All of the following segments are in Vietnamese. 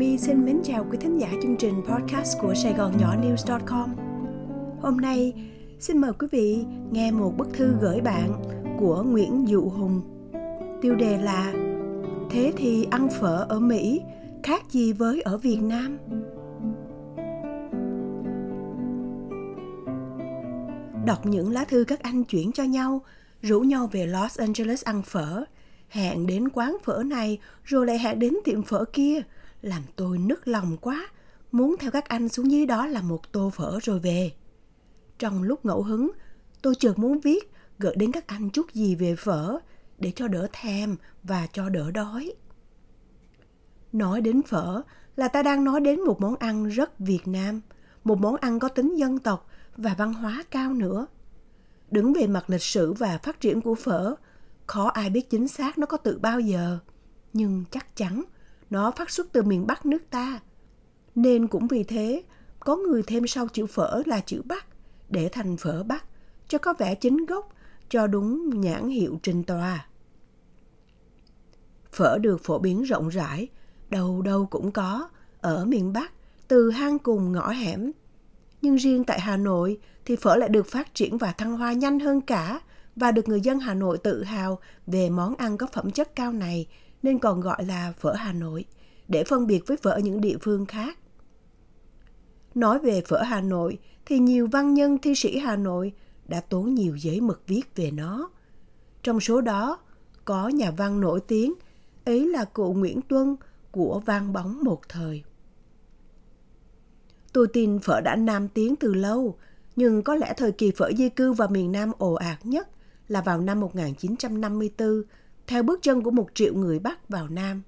My xin mến chào quý thính giả chương trình podcast của Sài Gòn Nhỏ News.com. Hôm nay xin mời quý vị nghe một bức thư gửi bạn của Nguyễn Dụ Hùng. Tiêu đề là Thế thì ăn phở ở Mỹ khác gì với ở Việt Nam? Đọc những lá thư các anh chuyển cho nhau, rủ nhau về Los Angeles ăn phở, hẹn đến quán phở này rồi lại hẹn đến tiệm phở kia – làm tôi nức lòng quá, muốn theo các anh xuống dưới đó làm một tô phở rồi về. Trong lúc ngẫu hứng, tôi chợt muốn viết gửi đến các anh chút gì về phở để cho đỡ thèm và cho đỡ đói. Nói đến phở là ta đang nói đến một món ăn rất Việt Nam, một món ăn có tính dân tộc và văn hóa cao nữa. Đứng về mặt lịch sử và phát triển của phở, khó ai biết chính xác nó có từ bao giờ, nhưng chắc chắn nó phát xuất từ miền Bắc nước ta. Nên cũng vì thế, có người thêm sau chữ phở là chữ Bắc để thành phở Bắc, cho có vẻ chính gốc, cho đúng nhãn hiệu trình tòa. Phở được phổ biến rộng rãi, đâu đâu cũng có, ở miền Bắc, từ hang cùng ngõ hẻm. Nhưng riêng tại Hà Nội thì phở lại được phát triển và thăng hoa nhanh hơn cả và được người dân Hà Nội tự hào về món ăn có phẩm chất cao này nên còn gọi là phở Hà Nội để phân biệt với phở ở những địa phương khác. Nói về phở Hà Nội thì nhiều văn nhân thi sĩ Hà Nội đã tốn nhiều giấy mực viết về nó. Trong số đó có nhà văn nổi tiếng, ấy là cụ Nguyễn Tuân của Vang Bóng một thời. Tôi tin phở đã nam tiếng từ lâu, nhưng có lẽ thời kỳ phở di cư vào miền Nam ồ ạt nhất là vào năm 1954 theo bước chân của một triệu người Bắc vào Nam.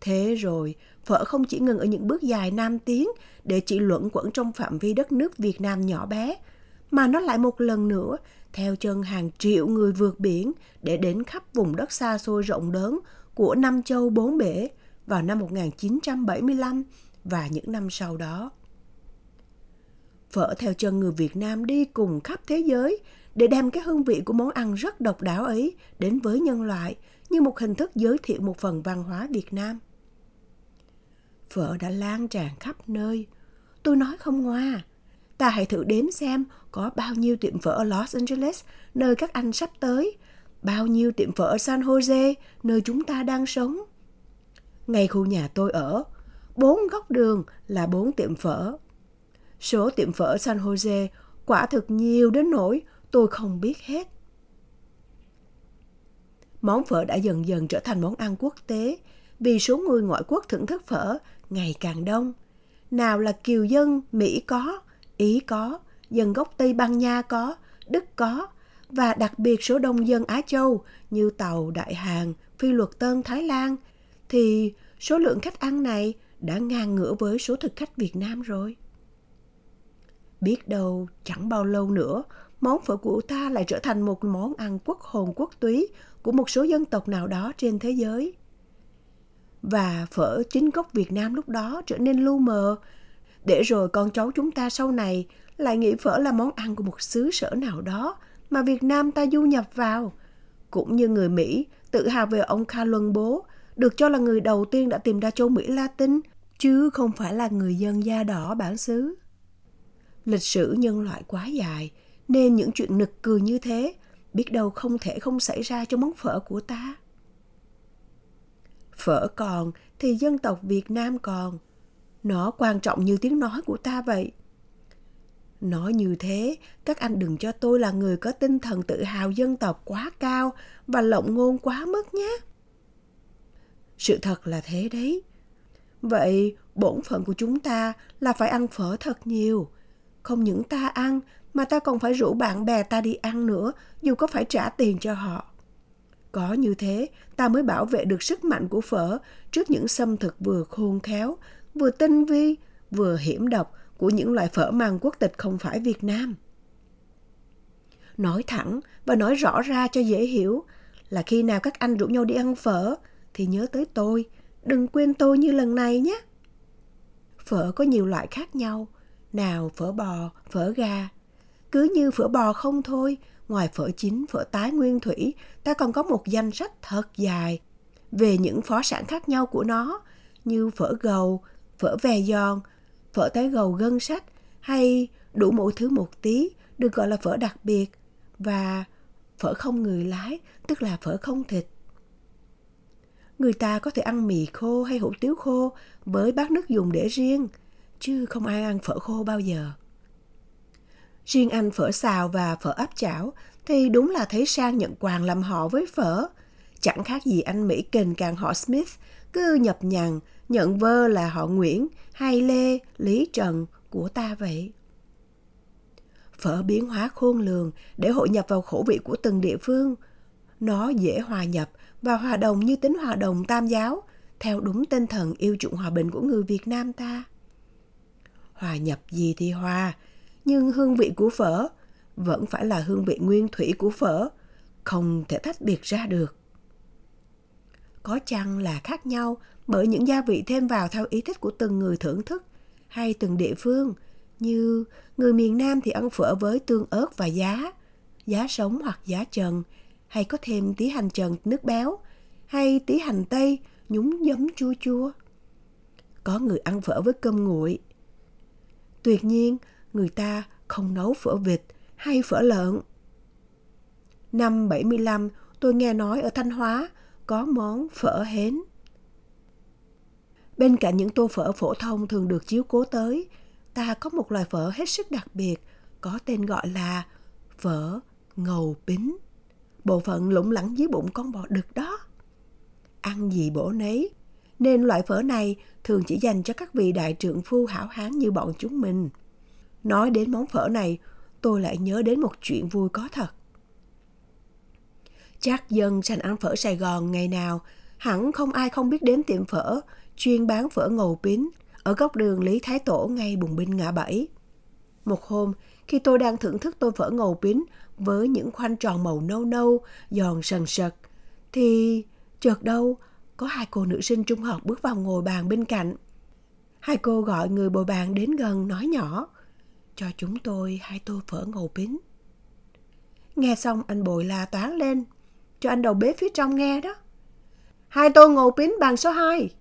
Thế rồi, phở không chỉ ngừng ở những bước dài nam tiến để chỉ luẩn quẩn trong phạm vi đất nước Việt Nam nhỏ bé, mà nó lại một lần nữa theo chân hàng triệu người vượt biển để đến khắp vùng đất xa xôi rộng lớn của năm châu bốn bể vào năm 1975 và những năm sau đó. Phở theo chân người Việt Nam đi cùng khắp thế giới để đem cái hương vị của món ăn rất độc đáo ấy đến với nhân loại như một hình thức giới thiệu một phần văn hóa Việt Nam. Phở đã lan tràn khắp nơi. Tôi nói không ngoa. Ta hãy thử đếm xem có bao nhiêu tiệm phở ở Los Angeles, nơi các anh sắp tới. Bao nhiêu tiệm phở ở San Jose, nơi chúng ta đang sống. Ngay khu nhà tôi ở, bốn góc đường là bốn tiệm phở. Số tiệm phở ở San Jose quả thực nhiều đến nỗi tôi không biết hết. Món phở đã dần dần trở thành món ăn quốc tế vì số người ngoại quốc thưởng thức phở ngày càng đông. Nào là kiều dân Mỹ có, Ý có, dân gốc Tây Ban Nha có, Đức có, và đặc biệt số đông dân Á Châu như Tàu, Đại Hàn, Phi Luật Tân, Thái Lan, thì số lượng khách ăn này đã ngang ngửa với số thực khách Việt Nam rồi. Biết đâu chẳng bao lâu nữa, món phở của ta lại trở thành một món ăn quốc hồn quốc túy của một số dân tộc nào đó trên thế giới. Và phở chính gốc Việt Nam lúc đó trở nên lu mờ, để rồi con cháu chúng ta sau này lại nghĩ phở là món ăn của một xứ sở nào đó mà Việt Nam ta du nhập vào. Cũng như người Mỹ tự hào về ông Kha Luân Bố, được cho là người đầu tiên đã tìm ra châu Mỹ Latin, chứ không phải là người dân da đỏ bản xứ. Lịch sử nhân loại quá dài, nên những chuyện nực cười như thế biết đâu không thể không xảy ra cho món phở của ta. Phở còn thì dân tộc Việt Nam còn. Nó quan trọng như tiếng nói của ta vậy. Nói như thế, các anh đừng cho tôi là người có tinh thần tự hào dân tộc quá cao và lộng ngôn quá mức nhé. Sự thật là thế đấy. Vậy, bổn phận của chúng ta là phải ăn phở thật nhiều. Không những ta ăn mà ta còn phải rủ bạn bè ta đi ăn nữa, dù có phải trả tiền cho họ. Có như thế, ta mới bảo vệ được sức mạnh của phở trước những xâm thực vừa khôn khéo, vừa tinh vi, vừa hiểm độc của những loại phở mang quốc tịch không phải Việt Nam. Nói thẳng và nói rõ ra cho dễ hiểu là khi nào các anh rủ nhau đi ăn phở thì nhớ tới tôi, đừng quên tôi như lần này nhé. Phở có nhiều loại khác nhau, nào phở bò, phở gà, cứ như phở bò không thôi, ngoài phở chín, phở tái nguyên thủy, ta còn có một danh sách thật dài về những phó sản khác nhau của nó, như phở gầu, phở vè giòn, phở tái gầu gân sách hay đủ mỗi thứ một tí được gọi là phở đặc biệt và phở không người lái tức là phở không thịt. Người ta có thể ăn mì khô hay hủ tiếu khô với bát nước dùng để riêng, chứ không ai ăn phở khô bao giờ. Riêng anh phở xào và phở áp chảo thì đúng là thấy sang nhận quàng làm họ với phở. Chẳng khác gì anh Mỹ kình càng họ Smith cứ nhập nhằn nhận vơ là họ Nguyễn hay Lê, Lý Trần của ta vậy. Phở biến hóa khôn lường để hội nhập vào khẩu vị của từng địa phương. Nó dễ hòa nhập và hòa đồng như tính hòa đồng tam giáo, theo đúng tinh thần yêu chuộng hòa bình của người Việt Nam ta. Hòa nhập gì thì hòa, nhưng hương vị của phở vẫn phải là hương vị nguyên thủy của phở, không thể tách biệt ra được. Có chăng là khác nhau bởi những gia vị thêm vào theo ý thích của từng người thưởng thức hay từng địa phương, như người miền Nam thì ăn phở với tương ớt và giá, giá sống hoặc giá trần, hay có thêm tí hành trần nước béo, hay tí hành tây nhúng giấm chua chua. Có người ăn phở với cơm nguội. Tuyệt nhiên, người ta không nấu phở vịt hay phở lợn. Năm 75, tôi nghe nói ở Thanh Hóa có món phở hến. Bên cạnh những tô phở phổ thông thường được chiếu cố tới, ta có một loại phở hết sức đặc biệt có tên gọi là phở ngầu bính. Bộ phận lủng lẳng dưới bụng con bò đực đó. Ăn gì bổ nấy, nên loại phở này thường chỉ dành cho các vị đại trượng phu hảo hán như bọn chúng mình. Nói đến món phở này, tôi lại nhớ đến một chuyện vui có thật. Chắc dân sành ăn phở Sài Gòn ngày nào, hẳn không ai không biết đến tiệm phở chuyên bán phở ngầu pín ở góc đường Lý Thái Tổ ngay bùng binh ngã bảy. Một hôm, khi tôi đang thưởng thức tô phở ngầu pín với những khoanh tròn màu nâu nâu, giòn sần sật, thì chợt đâu có hai cô nữ sinh trung học bước vào ngồi bàn bên cạnh. Hai cô gọi người bồi bàn đến gần nói nhỏ, cho chúng tôi hai tô phở ngầu bính. Nghe xong anh bồi la toán lên, cho anh đầu bếp phía trong nghe đó. Hai tô ngầu bính bàn số 2.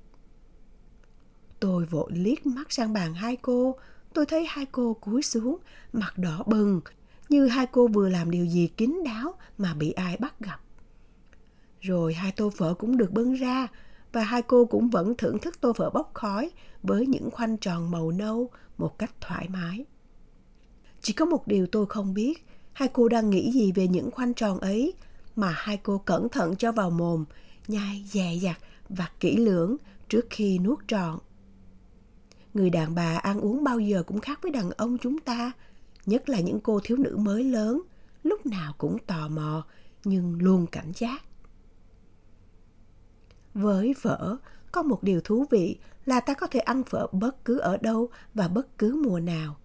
Tôi vội liếc mắt sang bàn hai cô, tôi thấy hai cô cúi xuống, mặt đỏ bừng, như hai cô vừa làm điều gì kín đáo mà bị ai bắt gặp. Rồi hai tô phở cũng được bưng ra, và hai cô cũng vẫn thưởng thức tô phở bốc khói với những khoanh tròn màu nâu một cách thoải mái. Chỉ có một điều tôi không biết, hai cô đang nghĩ gì về những khoanh tròn ấy mà hai cô cẩn thận cho vào mồm, nhai dè dặt và kỹ lưỡng trước khi nuốt trọn. Người đàn bà ăn uống bao giờ cũng khác với đàn ông chúng ta, nhất là những cô thiếu nữ mới lớn, lúc nào cũng tò mò nhưng luôn cảnh giác. Với phở, có một điều thú vị là ta có thể ăn phở bất cứ ở đâu và bất cứ mùa nào.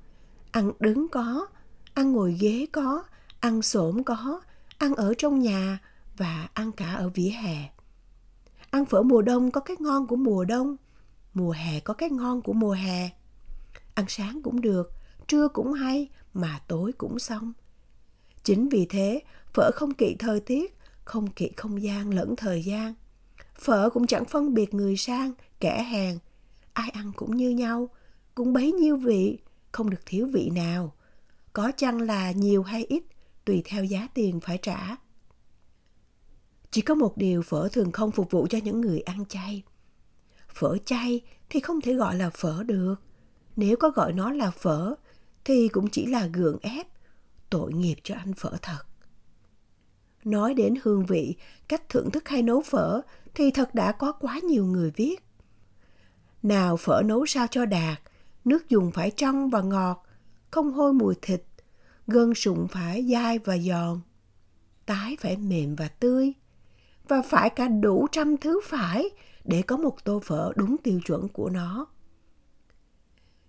Ăn đứng có, ăn ngồi ghế có, ăn xổm có, ăn ở trong nhà và ăn cả ở vỉa hè. Ăn phở mùa đông có cái ngon của mùa đông, mùa hè có cái ngon của mùa hè. Ăn sáng cũng được, trưa cũng hay, mà tối cũng xong. Chính vì thế, phở không kỵ thời tiết, không kỵ không gian lẫn thời gian. Phở cũng chẳng phân biệt người sang, kẻ hèn. Ai ăn cũng như nhau, cũng bấy nhiêu vị, không được thiếu vị nào. Có chăng là nhiều hay ít, tùy theo giá tiền phải trả. Chỉ có một điều phở thường không phục vụ cho những người ăn chay. Phở chay thì không thể gọi là phở được. Nếu có gọi nó là phở thì cũng chỉ là gượng ép. Tội nghiệp cho anh phở thật. Nói đến hương vị, cách thưởng thức hay nấu phở thì thật đã có quá nhiều người viết. Nào phở nấu sao cho đạt, nước dùng phải trong và ngọt, không hôi mùi thịt, gân sụn phải dai và giòn, tái phải mềm và tươi, và phải cả đủ trăm thứ phải để có một tô phở đúng tiêu chuẩn của nó.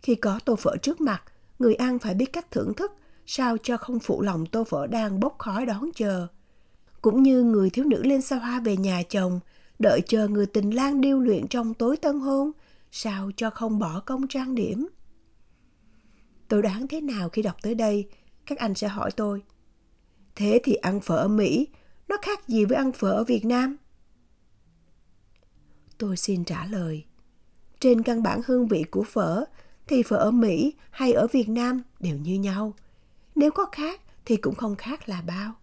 Khi có tô phở trước mặt, người ăn phải biết cách thưởng thức sao cho không phụ lòng tô phở đang bốc khói đón chờ. Cũng như người thiếu nữ lên xa hoa về nhà chồng, đợi chờ người tình lang điêu luyện trong tối tân hôn, sao cho không bỏ công trang điểm. Tôi đoán thế nào khi đọc tới đây, các anh sẽ hỏi tôi. Thế thì ăn phở ở Mỹ, nó khác gì với ăn phở ở Việt Nam? Tôi xin trả lời. trên căn bản hương vị của phở thì phở ở Mỹ hay ở Việt Nam đều như nhau. Nếu có khác thì cũng không khác là bao.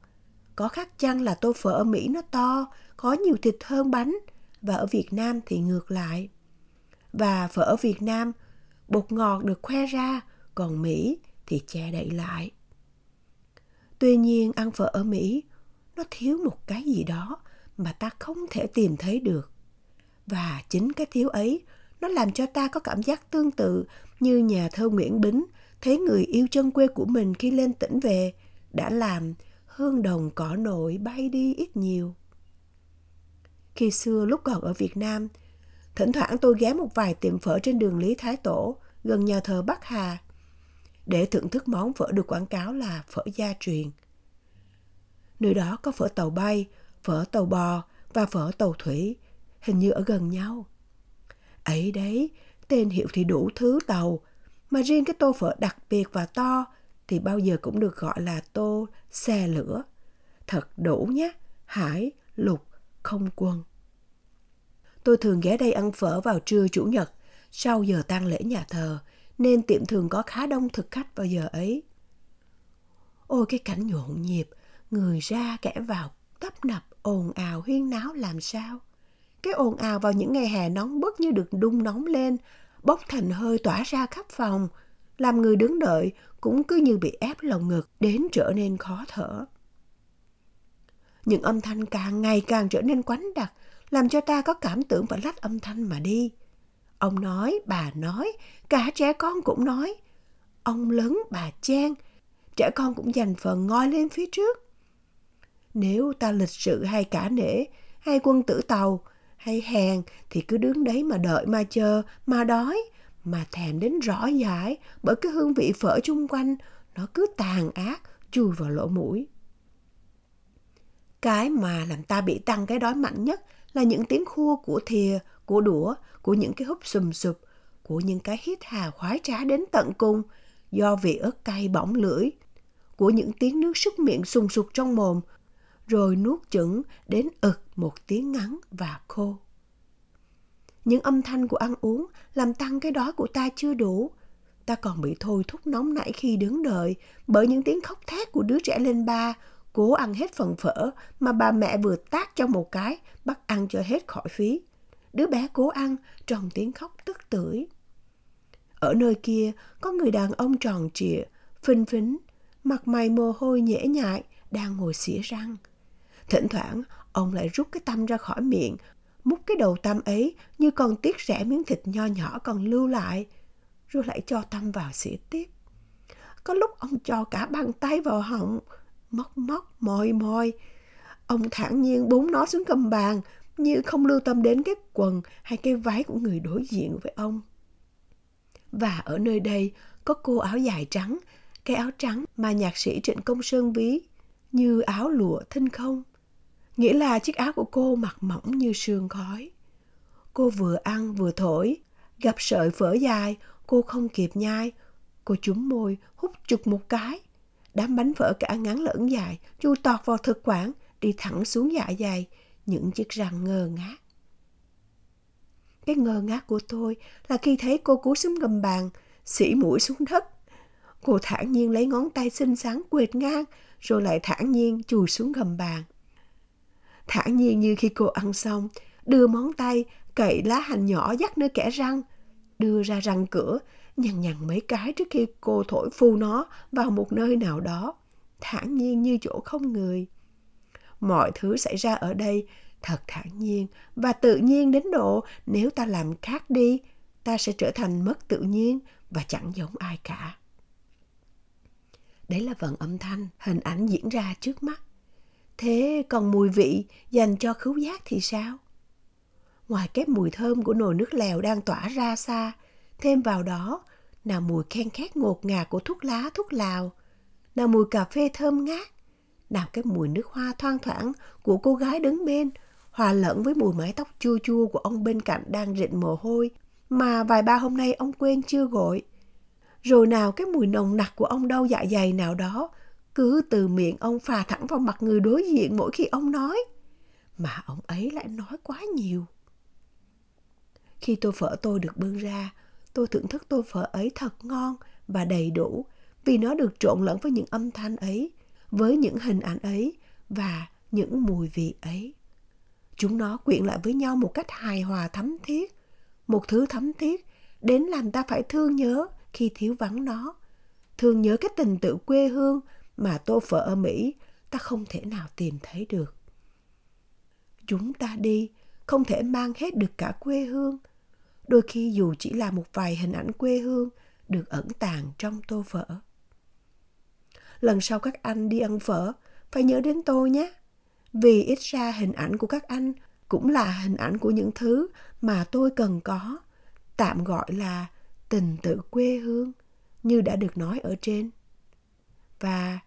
Có khác chăng là tô phở ở Mỹ nó to, có nhiều thịt hơn bánh, và ở Việt Nam thì ngược lại. Và phở ở Việt Nam, bột ngọt được khoe ra, còn Mỹ thì che đậy lại. Tuy nhiên ăn phở ở Mỹ, nó thiếu một cái gì đó mà ta không thể tìm thấy được. Và chính cái thiếu ấy, nó làm cho ta có cảm giác tương tự như nhà thơ Nguyễn Bính thấy người yêu chân quê của mình khi lên tỉnh về đã làm hương đồng cỏ nổi bay đi ít nhiều. Khi xưa lúc còn ở Việt Nam, thỉnh thoảng tôi ghé một vài tiệm phở trên đường Lý Thái Tổ gần nhà thờ Bắc Hà để thưởng thức món phở được quảng cáo là phở gia truyền. Nơi đó có phở tàu bay, phở tàu bò và phở tàu thủy, hình như ở gần nhau. Ấy đấy, tên hiệu thì đủ thứ tàu, mà riêng cái tô phở đặc biệt và to thì bao giờ cũng được gọi là tô xe lửa. Thật đủ nhé, hải, lục, không quân. Tôi thường ghé đây ăn phở vào trưa chủ nhật, sau giờ tang lễ nhà thờ, nên tiệm thường có khá đông thực khách vào giờ ấy. Ôi cái cảnh nhộn nhịp, người ra kẻ vào, tấp nập, ồn ào huyên náo làm sao. Cái ồn ào vào những ngày hè nóng bức như được đun nóng lên, bốc thành hơi tỏa ra khắp phòng, làm người đứng đợi cũng cứ như bị ép lồng ngực đến trở nên khó thở. Những âm thanh càng ngày càng trở nên quánh đặc, làm cho ta có cảm tưởng và lách âm thanh mà đi. Ông nói, bà nói, cả trẻ con cũng nói. Ông lớn, bà chen, trẻ con cũng dành phần ngoi lên phía trước. Nếu ta lịch sự hay cả nể, hay quân tử tàu, hay hèn thì cứ đứng đấy mà đợi mà chờ, mà đói, mà thèm đến rõ dãi bởi cái hương vị phở chung quanh nó cứ tàn ác chui vào lỗ mũi. Cái mà làm ta bị tăng cái đói mạnh nhất là những tiếng khua của thìa, của đũa, của những cái húp sùm sụp, của những cái hít hà khoái trá đến tận cùng do vị ớt cay bỏng lưỡi, của những tiếng nước súc miệng sùng sục trong mồm, rồi nuốt chửng đến ực một tiếng ngắn và khô. Những âm thanh của ăn uống làm tăng cái đói của ta chưa đủ. Ta còn bị thôi thúc nóng nảy khi đứng đợi bởi những tiếng khóc thét của đứa trẻ lên ba, cố ăn hết phần phở mà bà mẹ vừa tát cho một cái, bắt ăn cho hết khỏi phí. Đứa bé cố ăn trong tiếng khóc tức tưởi. Ở nơi kia có người đàn ông tròn trịa, phinh phính, mặt mày mồ hôi nhễ nhại, đang ngồi xỉa răng. Thỉnh thoảng, ông lại rút cái tâm ra khỏi miệng, múc cái đầu tâm ấy như còn tiếc rẻ miếng thịt nho nhỏ còn lưu lại, rồi lại cho tâm vào xỉa tiếp. Có lúc ông cho cả bàn tay vào họng, móc móc, mòi mòi. Ông thản nhiên búng nó xuống cầm bàn, như không lưu tâm đến cái quần hay cái váy của người đối diện với ông. Và ở nơi đây có cô áo dài trắng, cái áo trắng mà nhạc sĩ Trịnh Công Sơn ví như áo lụa thinh không. Nghĩa là chiếc áo của cô mặc mỏng như sương khói. Cô vừa ăn vừa thổi, gặp sợi phở dài, cô không kịp nhai. Cô chúm môi, hút chục một cái. Đám bánh vỡ cả ngắn lẫn dài, chui tọt vào thực quản, đi thẳng xuống dạ dày, những chiếc răng ngơ ngác. Cái ngơ ngác của tôi là khi thấy cô cúi xuống gầm bàn, xỉ mũi xuống đất. Cô thản nhiên lấy ngón tay xinh xắn quệt ngang, rồi lại thản nhiên chùi xuống gầm bàn. Thản nhiên như khi cô ăn xong, đưa món tay, cậy lá hành nhỏ dắt nơi kẻ răng, đưa ra răng cửa, nhằn nhằn mấy cái trước khi cô thổi phu nó vào một nơi nào đó, thản nhiên như chỗ không người. Mọi thứ xảy ra ở đây thật thản nhiên và tự nhiên đến độ nếu ta làm khác đi, ta sẽ trở thành mất tự nhiên và chẳng giống ai cả. Đấy là vận âm thanh, hình ảnh diễn ra trước mắt. Thế còn mùi vị dành cho khứu giác thì sao? Ngoài cái mùi thơm của nồi nước lèo đang tỏa ra xa, thêm vào đó là mùi khen khét ngột ngạt của thuốc lá, thuốc lào, là mùi cà phê thơm ngát, nào cái mùi nước hoa thoang thoảng của cô gái đứng bên, hòa lẫn với mùi mái tóc chua chua của ông bên cạnh đang rịn mồ hôi, mà vài ba hôm nay ông quên chưa gọi. Rồi nào cái mùi nồng nặc của ông đau dạ dày nào đó, cứ từ miệng ông phà thẳng vào mặt người đối diện mỗi khi ông nói. Mà ông ấy lại nói quá nhiều. Khi tôi phở tôi được bưng ra, tôi thưởng thức tô phở ấy thật ngon và đầy đủ vì nó được trộn lẫn với những âm thanh ấy, với những hình ảnh ấy và những mùi vị ấy. Chúng nó quyện lại với nhau một cách hài hòa thấm thiết, một thứ thấm thiết đến làm ta phải thương nhớ khi thiếu vắng nó. Thương nhớ cái tình tự quê hương mà tô phở ở Mỹ ta không thể nào tìm thấy được. Chúng ta đi không thể mang hết được cả quê hương. Đôi khi dù chỉ là một vài hình ảnh quê hương được ẩn tàng trong tô phở. Lần sau các anh đi ăn phở, phải nhớ đến tôi nhé. Vì ít ra hình ảnh của các anh cũng là hình ảnh của những thứ mà tôi cần có, tạm gọi là tình tự quê hương, như đã được nói ở trên. Và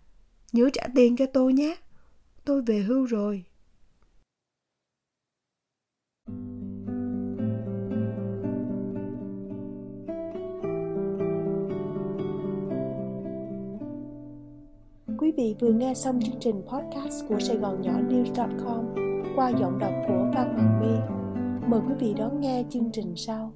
nhớ trả tiền cho tôi nhé, tôi về hưu rồi. Quý vị vừa nghe xong chương trình podcast của Sài Gòn Nhỏ News.com qua giọng đọc của Phan Hoàng My. Mời quý vị đón nghe chương trình sau.